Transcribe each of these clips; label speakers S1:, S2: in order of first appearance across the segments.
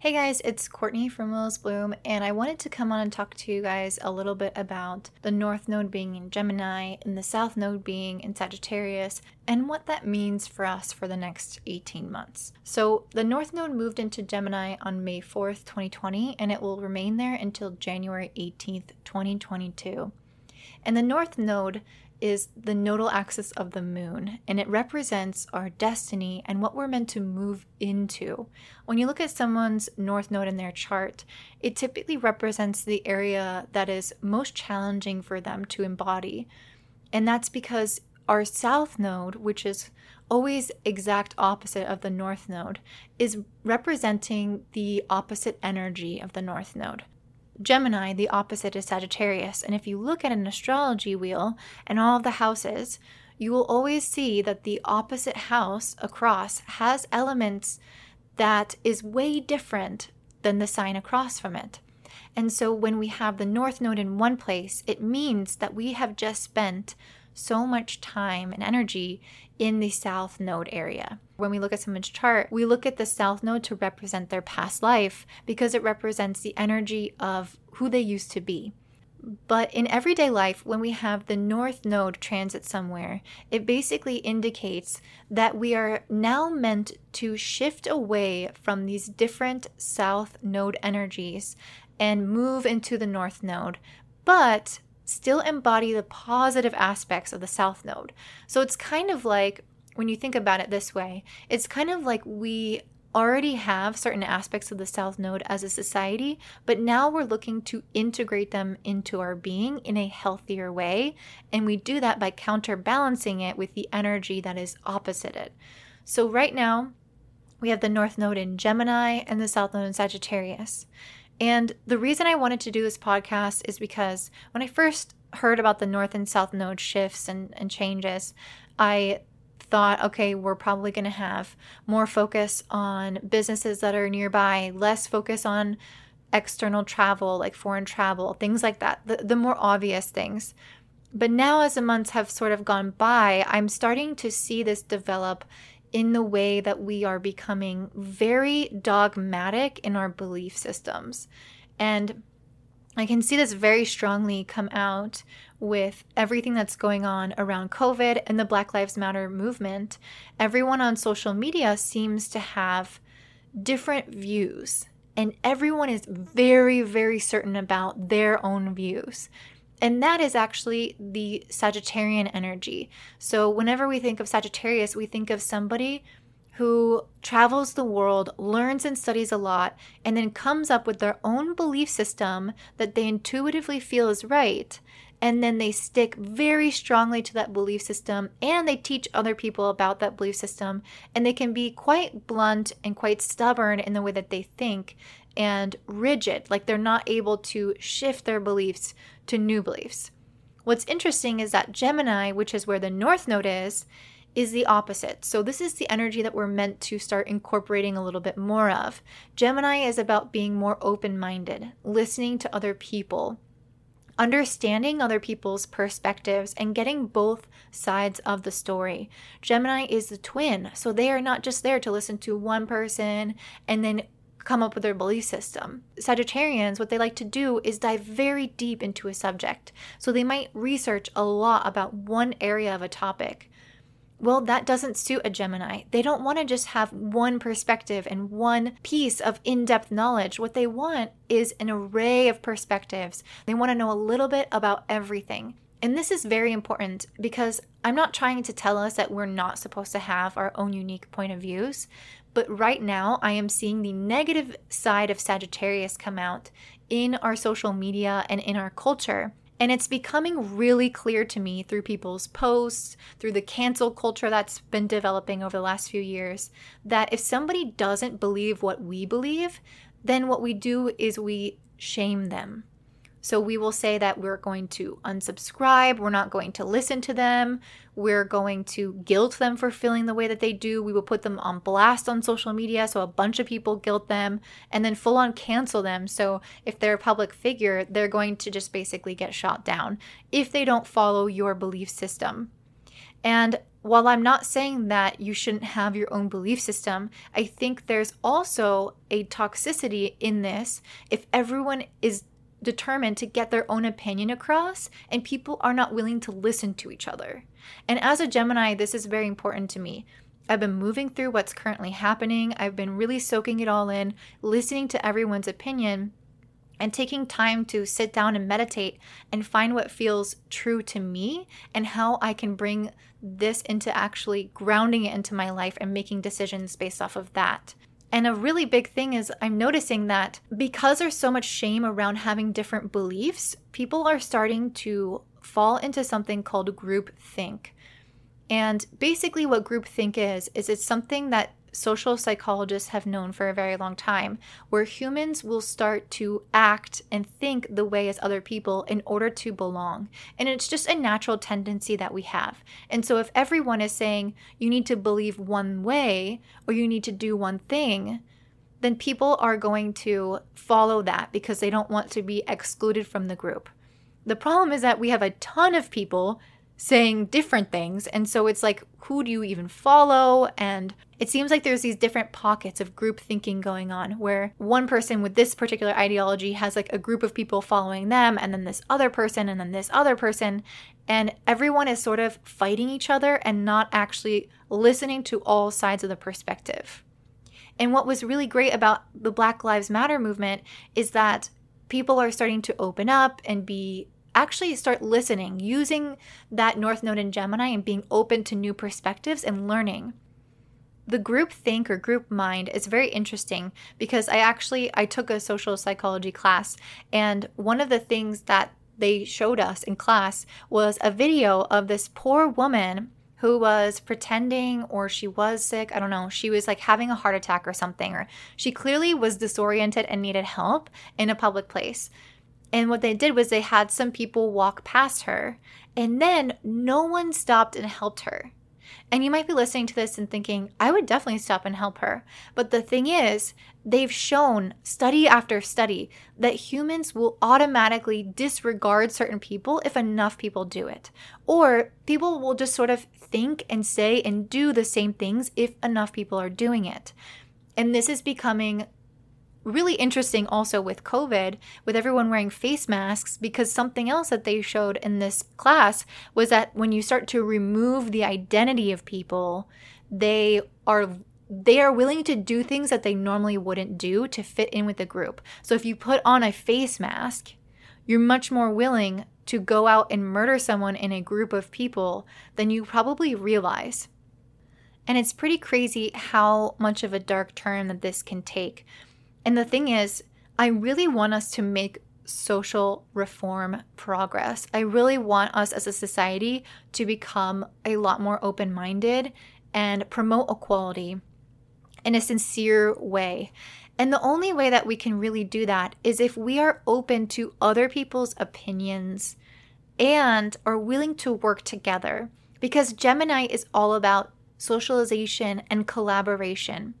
S1: Hey guys, it's Courtney from Willis Bloom, and I wanted to come on and talk to you guys a little bit about the North Node being in Gemini and the South Node being in Sagittarius, and what that means for us for the next 18 months. So, the North Node moved into Gemini on May 4th, 2020, and it will remain there until January 18th, 2022. And the North Node is the nodal axis of the moon, and it represents our destiny and what we're meant to move into. When you look at someone's north node in their chart, it typically represents the area that is most challenging for them to embody. And that's because our south node, which is always exact opposite of the north node, is representing the opposite energy of the north node. Gemini, the opposite is Sagittarius. And if you look at an astrology wheel and all of the houses, you will always see that the opposite house across has elements that is way different than the sign across from it. And so when we have the north node in one place, it means that we have just spent so much time and energy in the south node area. When we look at someone's chart, we look at the south node to represent their past life because it represents the energy of who they used to be. But in everyday life, when we have the north node transit somewhere, it basically indicates that we are now meant to shift away from these different south node energies and move into the north node. But still embody the positive aspects of the South Node. So it's kind of like, when you think about it this way, it's kind of like we already have certain aspects of the South Node as a society, but now we're looking to integrate them into our being in a healthier way. And we do that by counterbalancing it with the energy that is opposite it. So right now, we have the North Node in Gemini and the South Node in Sagittarius. And the reason I wanted to do this podcast is because when I first heard about the North and South node shifts and, and changes, I thought, okay, we're probably going to have more focus on businesses that are nearby, less focus on external travel, like foreign travel, things like that, the, the more obvious things. But now, as the months have sort of gone by, I'm starting to see this develop in the way that we are becoming very dogmatic in our belief systems. And I can see this very strongly come out with everything that's going on around COVID and the Black Lives Matter movement. Everyone on social media seems to have different views, and everyone is very, very certain about their own views. And that is actually the Sagittarian energy. So, whenever we think of Sagittarius, we think of somebody who travels the world, learns and studies a lot, and then comes up with their own belief system that they intuitively feel is right. And then they stick very strongly to that belief system and they teach other people about that belief system. And they can be quite blunt and quite stubborn in the way that they think and rigid, like they're not able to shift their beliefs to new beliefs. What's interesting is that Gemini, which is where the North Node is, is the opposite. So, this is the energy that we're meant to start incorporating a little bit more of. Gemini is about being more open minded, listening to other people, understanding other people's perspectives, and getting both sides of the story. Gemini is the twin, so they are not just there to listen to one person and then come up with their belief system. Sagittarians, what they like to do is dive very deep into a subject. So they might research a lot about one area of a topic. Well, that doesn't suit a Gemini. They don't want to just have one perspective and one piece of in depth knowledge. What they want is an array of perspectives. They want to know a little bit about everything. And this is very important because I'm not trying to tell us that we're not supposed to have our own unique point of views, but right now I am seeing the negative side of Sagittarius come out in our social media and in our culture. And it's becoming really clear to me through people's posts, through the cancel culture that's been developing over the last few years, that if somebody doesn't believe what we believe, then what we do is we shame them. So we will say that we're going to unsubscribe, we're not going to listen to them, we're going to guilt them for feeling the way that they do. We will put them on blast on social media so a bunch of people guilt them and then full on cancel them. So if they're a public figure, they're going to just basically get shot down if they don't follow your belief system. And while I'm not saying that you shouldn't have your own belief system, I think there's also a toxicity in this if everyone is determined to get their own opinion across and people are not willing to listen to each other. And as a Gemini, this is very important to me. I've been moving through what's currently happening. I've been really soaking it all in, listening to everyone's opinion, and taking time to sit down and meditate and find what feels true to me and how I can bring this into actually grounding it into my life and making decisions based off of that. And a really big thing is I'm noticing that because there's so much shame around having different beliefs, people are starting to fall into something called group think. And basically what group think is is it's something that social psychologists have known for a very long time, where humans will start to act and think the way as other people in order to belong. And it's just a natural tendency that we have. And so if everyone is saying you need to believe one way or you need to do one thing, then people are going to follow that because they don't want to be excluded from the group. The problem is that we have a ton of people saying different things. And so it's like, who do you even follow? And it seems like there's these different pockets of group thinking going on where one person with this particular ideology has like a group of people following them, and then this other person, and then this other person. And everyone is sort of fighting each other and not actually listening to all sides of the perspective. And what was really great about the Black Lives Matter movement is that people are starting to open up and be actually start listening, using that North Node in Gemini and being open to new perspectives and learning. The group think or group mind is very interesting because I actually I took a social psychology class and one of the things that they showed us in class was a video of this poor woman who was pretending or she was sick. I don't know. She was like having a heart attack or something, or she clearly was disoriented and needed help in a public place. And what they did was they had some people walk past her, and then no one stopped and helped her. And you might be listening to this and thinking, I would definitely stop and help her. But the thing is, they've shown study after study that humans will automatically disregard certain people if enough people do it. Or people will just sort of think and say and do the same things if enough people are doing it. And this is becoming really interesting also with COVID, with everyone wearing face masks, because something else that they showed in this class was that when you start to remove the identity of people, they are they are willing to do things that they normally wouldn't do to fit in with the group. So if you put on a face mask, you're much more willing to go out and murder someone in a group of people than you probably realize. And it's pretty crazy how much of a dark turn that this can take. And the thing is, I really want us to make social reform progress. I really want us as a society to become a lot more open minded and promote equality in a sincere way. And the only way that we can really do that is if we are open to other people's opinions and are willing to work together. Because Gemini is all about socialization and collaboration.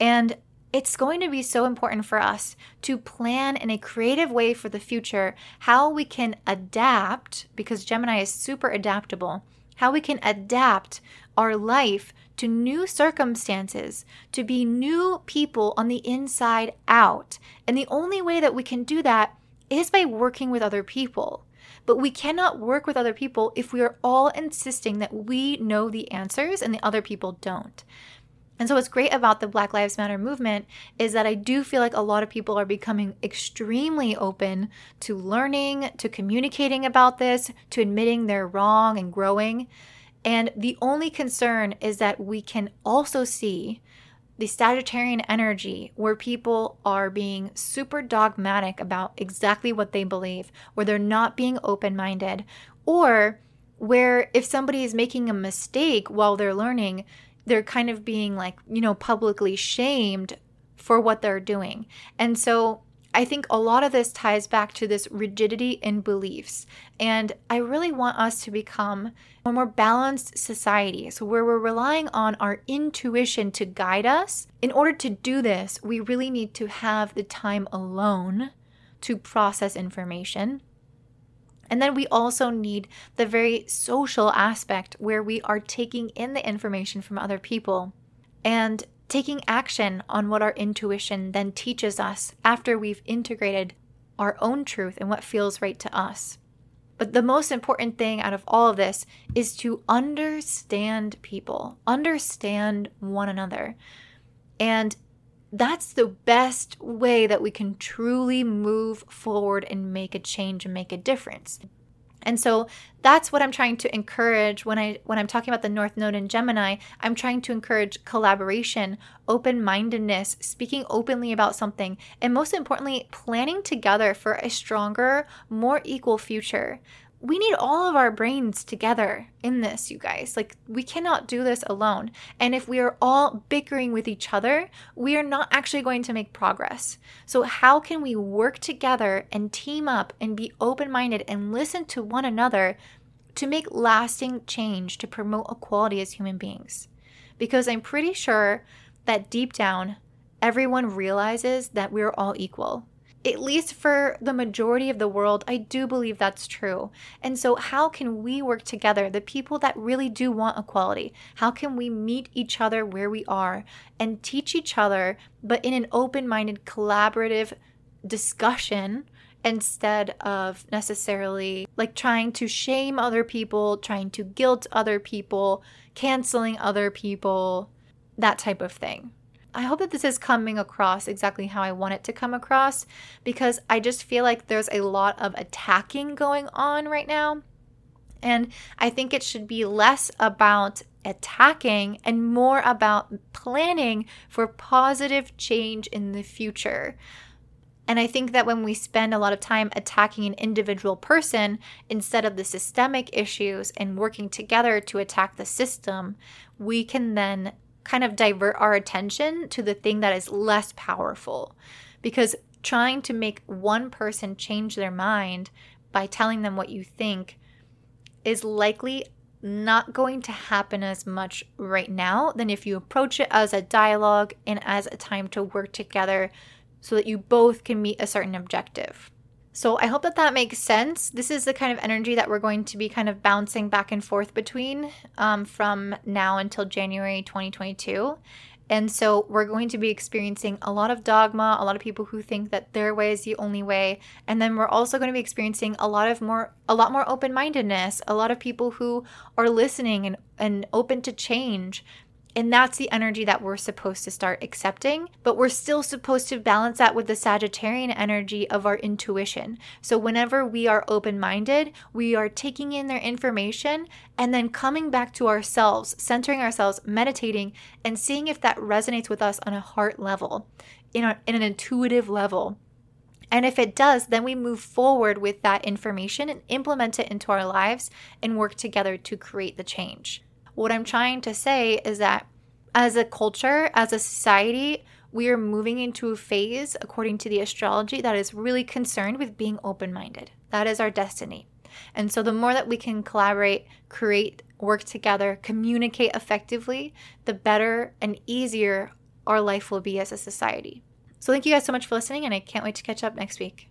S1: And it's going to be so important for us to plan in a creative way for the future how we can adapt, because Gemini is super adaptable, how we can adapt our life to new circumstances, to be new people on the inside out. And the only way that we can do that is by working with other people. But we cannot work with other people if we are all insisting that we know the answers and the other people don't. And so, what's great about the Black Lives Matter movement is that I do feel like a lot of people are becoming extremely open to learning, to communicating about this, to admitting they're wrong and growing. And the only concern is that we can also see the Sagittarian energy where people are being super dogmatic about exactly what they believe, where they're not being open minded, or where if somebody is making a mistake while they're learning, they're kind of being like, you know, publicly shamed for what they're doing. And so I think a lot of this ties back to this rigidity in beliefs. And I really want us to become a more balanced society. So, where we're relying on our intuition to guide us. In order to do this, we really need to have the time alone to process information. And then we also need the very social aspect where we are taking in the information from other people and taking action on what our intuition then teaches us after we've integrated our own truth and what feels right to us. But the most important thing out of all of this is to understand people, understand one another. And that's the best way that we can truly move forward and make a change and make a difference. And so that's what I'm trying to encourage when I when I'm talking about the North Node in Gemini. I'm trying to encourage collaboration, open-mindedness, speaking openly about something, and most importantly, planning together for a stronger, more equal future we need all of our brains together in this, you guys. Like, we cannot do this alone. And if we are all bickering with each other, we are not actually going to make progress. So, how can we work together and team up and be open minded and listen to one another to make lasting change to promote equality as human beings? Because I'm pretty sure that deep down, everyone realizes that we're all equal at least for the majority of the world, I do believe that's true. And so, how can we work together, the people that really do want equality? How can we meet each other where we are and teach each other, but in an open minded, collaborative discussion? Instead of necessarily like trying to shame other people, trying to guilt other people, canceling other people, that type of thing. I hope that this is coming across exactly how I want it to come across because I just feel like there's a lot of attacking going on right now. And I think it should be less about attacking and more about planning for positive change in the future. And I think that when we spend a lot of time attacking an individual person instead of the systemic issues and working together to attack the system, we can then kind of divert our attention to the thing that is less powerful. Because trying to make one person change their mind by telling them what you think is likely not going to happen as much right now than if you approach it as a dialogue and as a time to work together so that you both can meet a certain objective. So I hope that that makes sense. This is the kind of energy that we're going to be kind of bouncing back and forth between um, from now until January 2022. And so we're going to be experiencing a lot of dogma, a lot of people who think that their way is the only way. And then we're also going to be experiencing a lot of more a lot more open-mindedness, a lot of people who are listening and, and open to change and that's the energy that we're supposed to start accepting. But we're still supposed to balance that with the Sagittarian energy of our intuition. So whenever we are open minded, we are taking in their information and then coming back to ourselves, centering ourselves, meditating, and seeing if that resonates with us on a heart level, in, a, in an intuitive level. And if it does, then we move forward with that information and implement it into our lives and work together to create the change. What I'm trying to say is that as a culture, as a society, we are moving into a phase, according to the astrology, that is really concerned with being open minded. That is our destiny. And so, the more that we can collaborate, create, work together, communicate effectively, the better and easier our life will be as a society. So, thank you guys so much for listening, and I can't wait to catch up next week.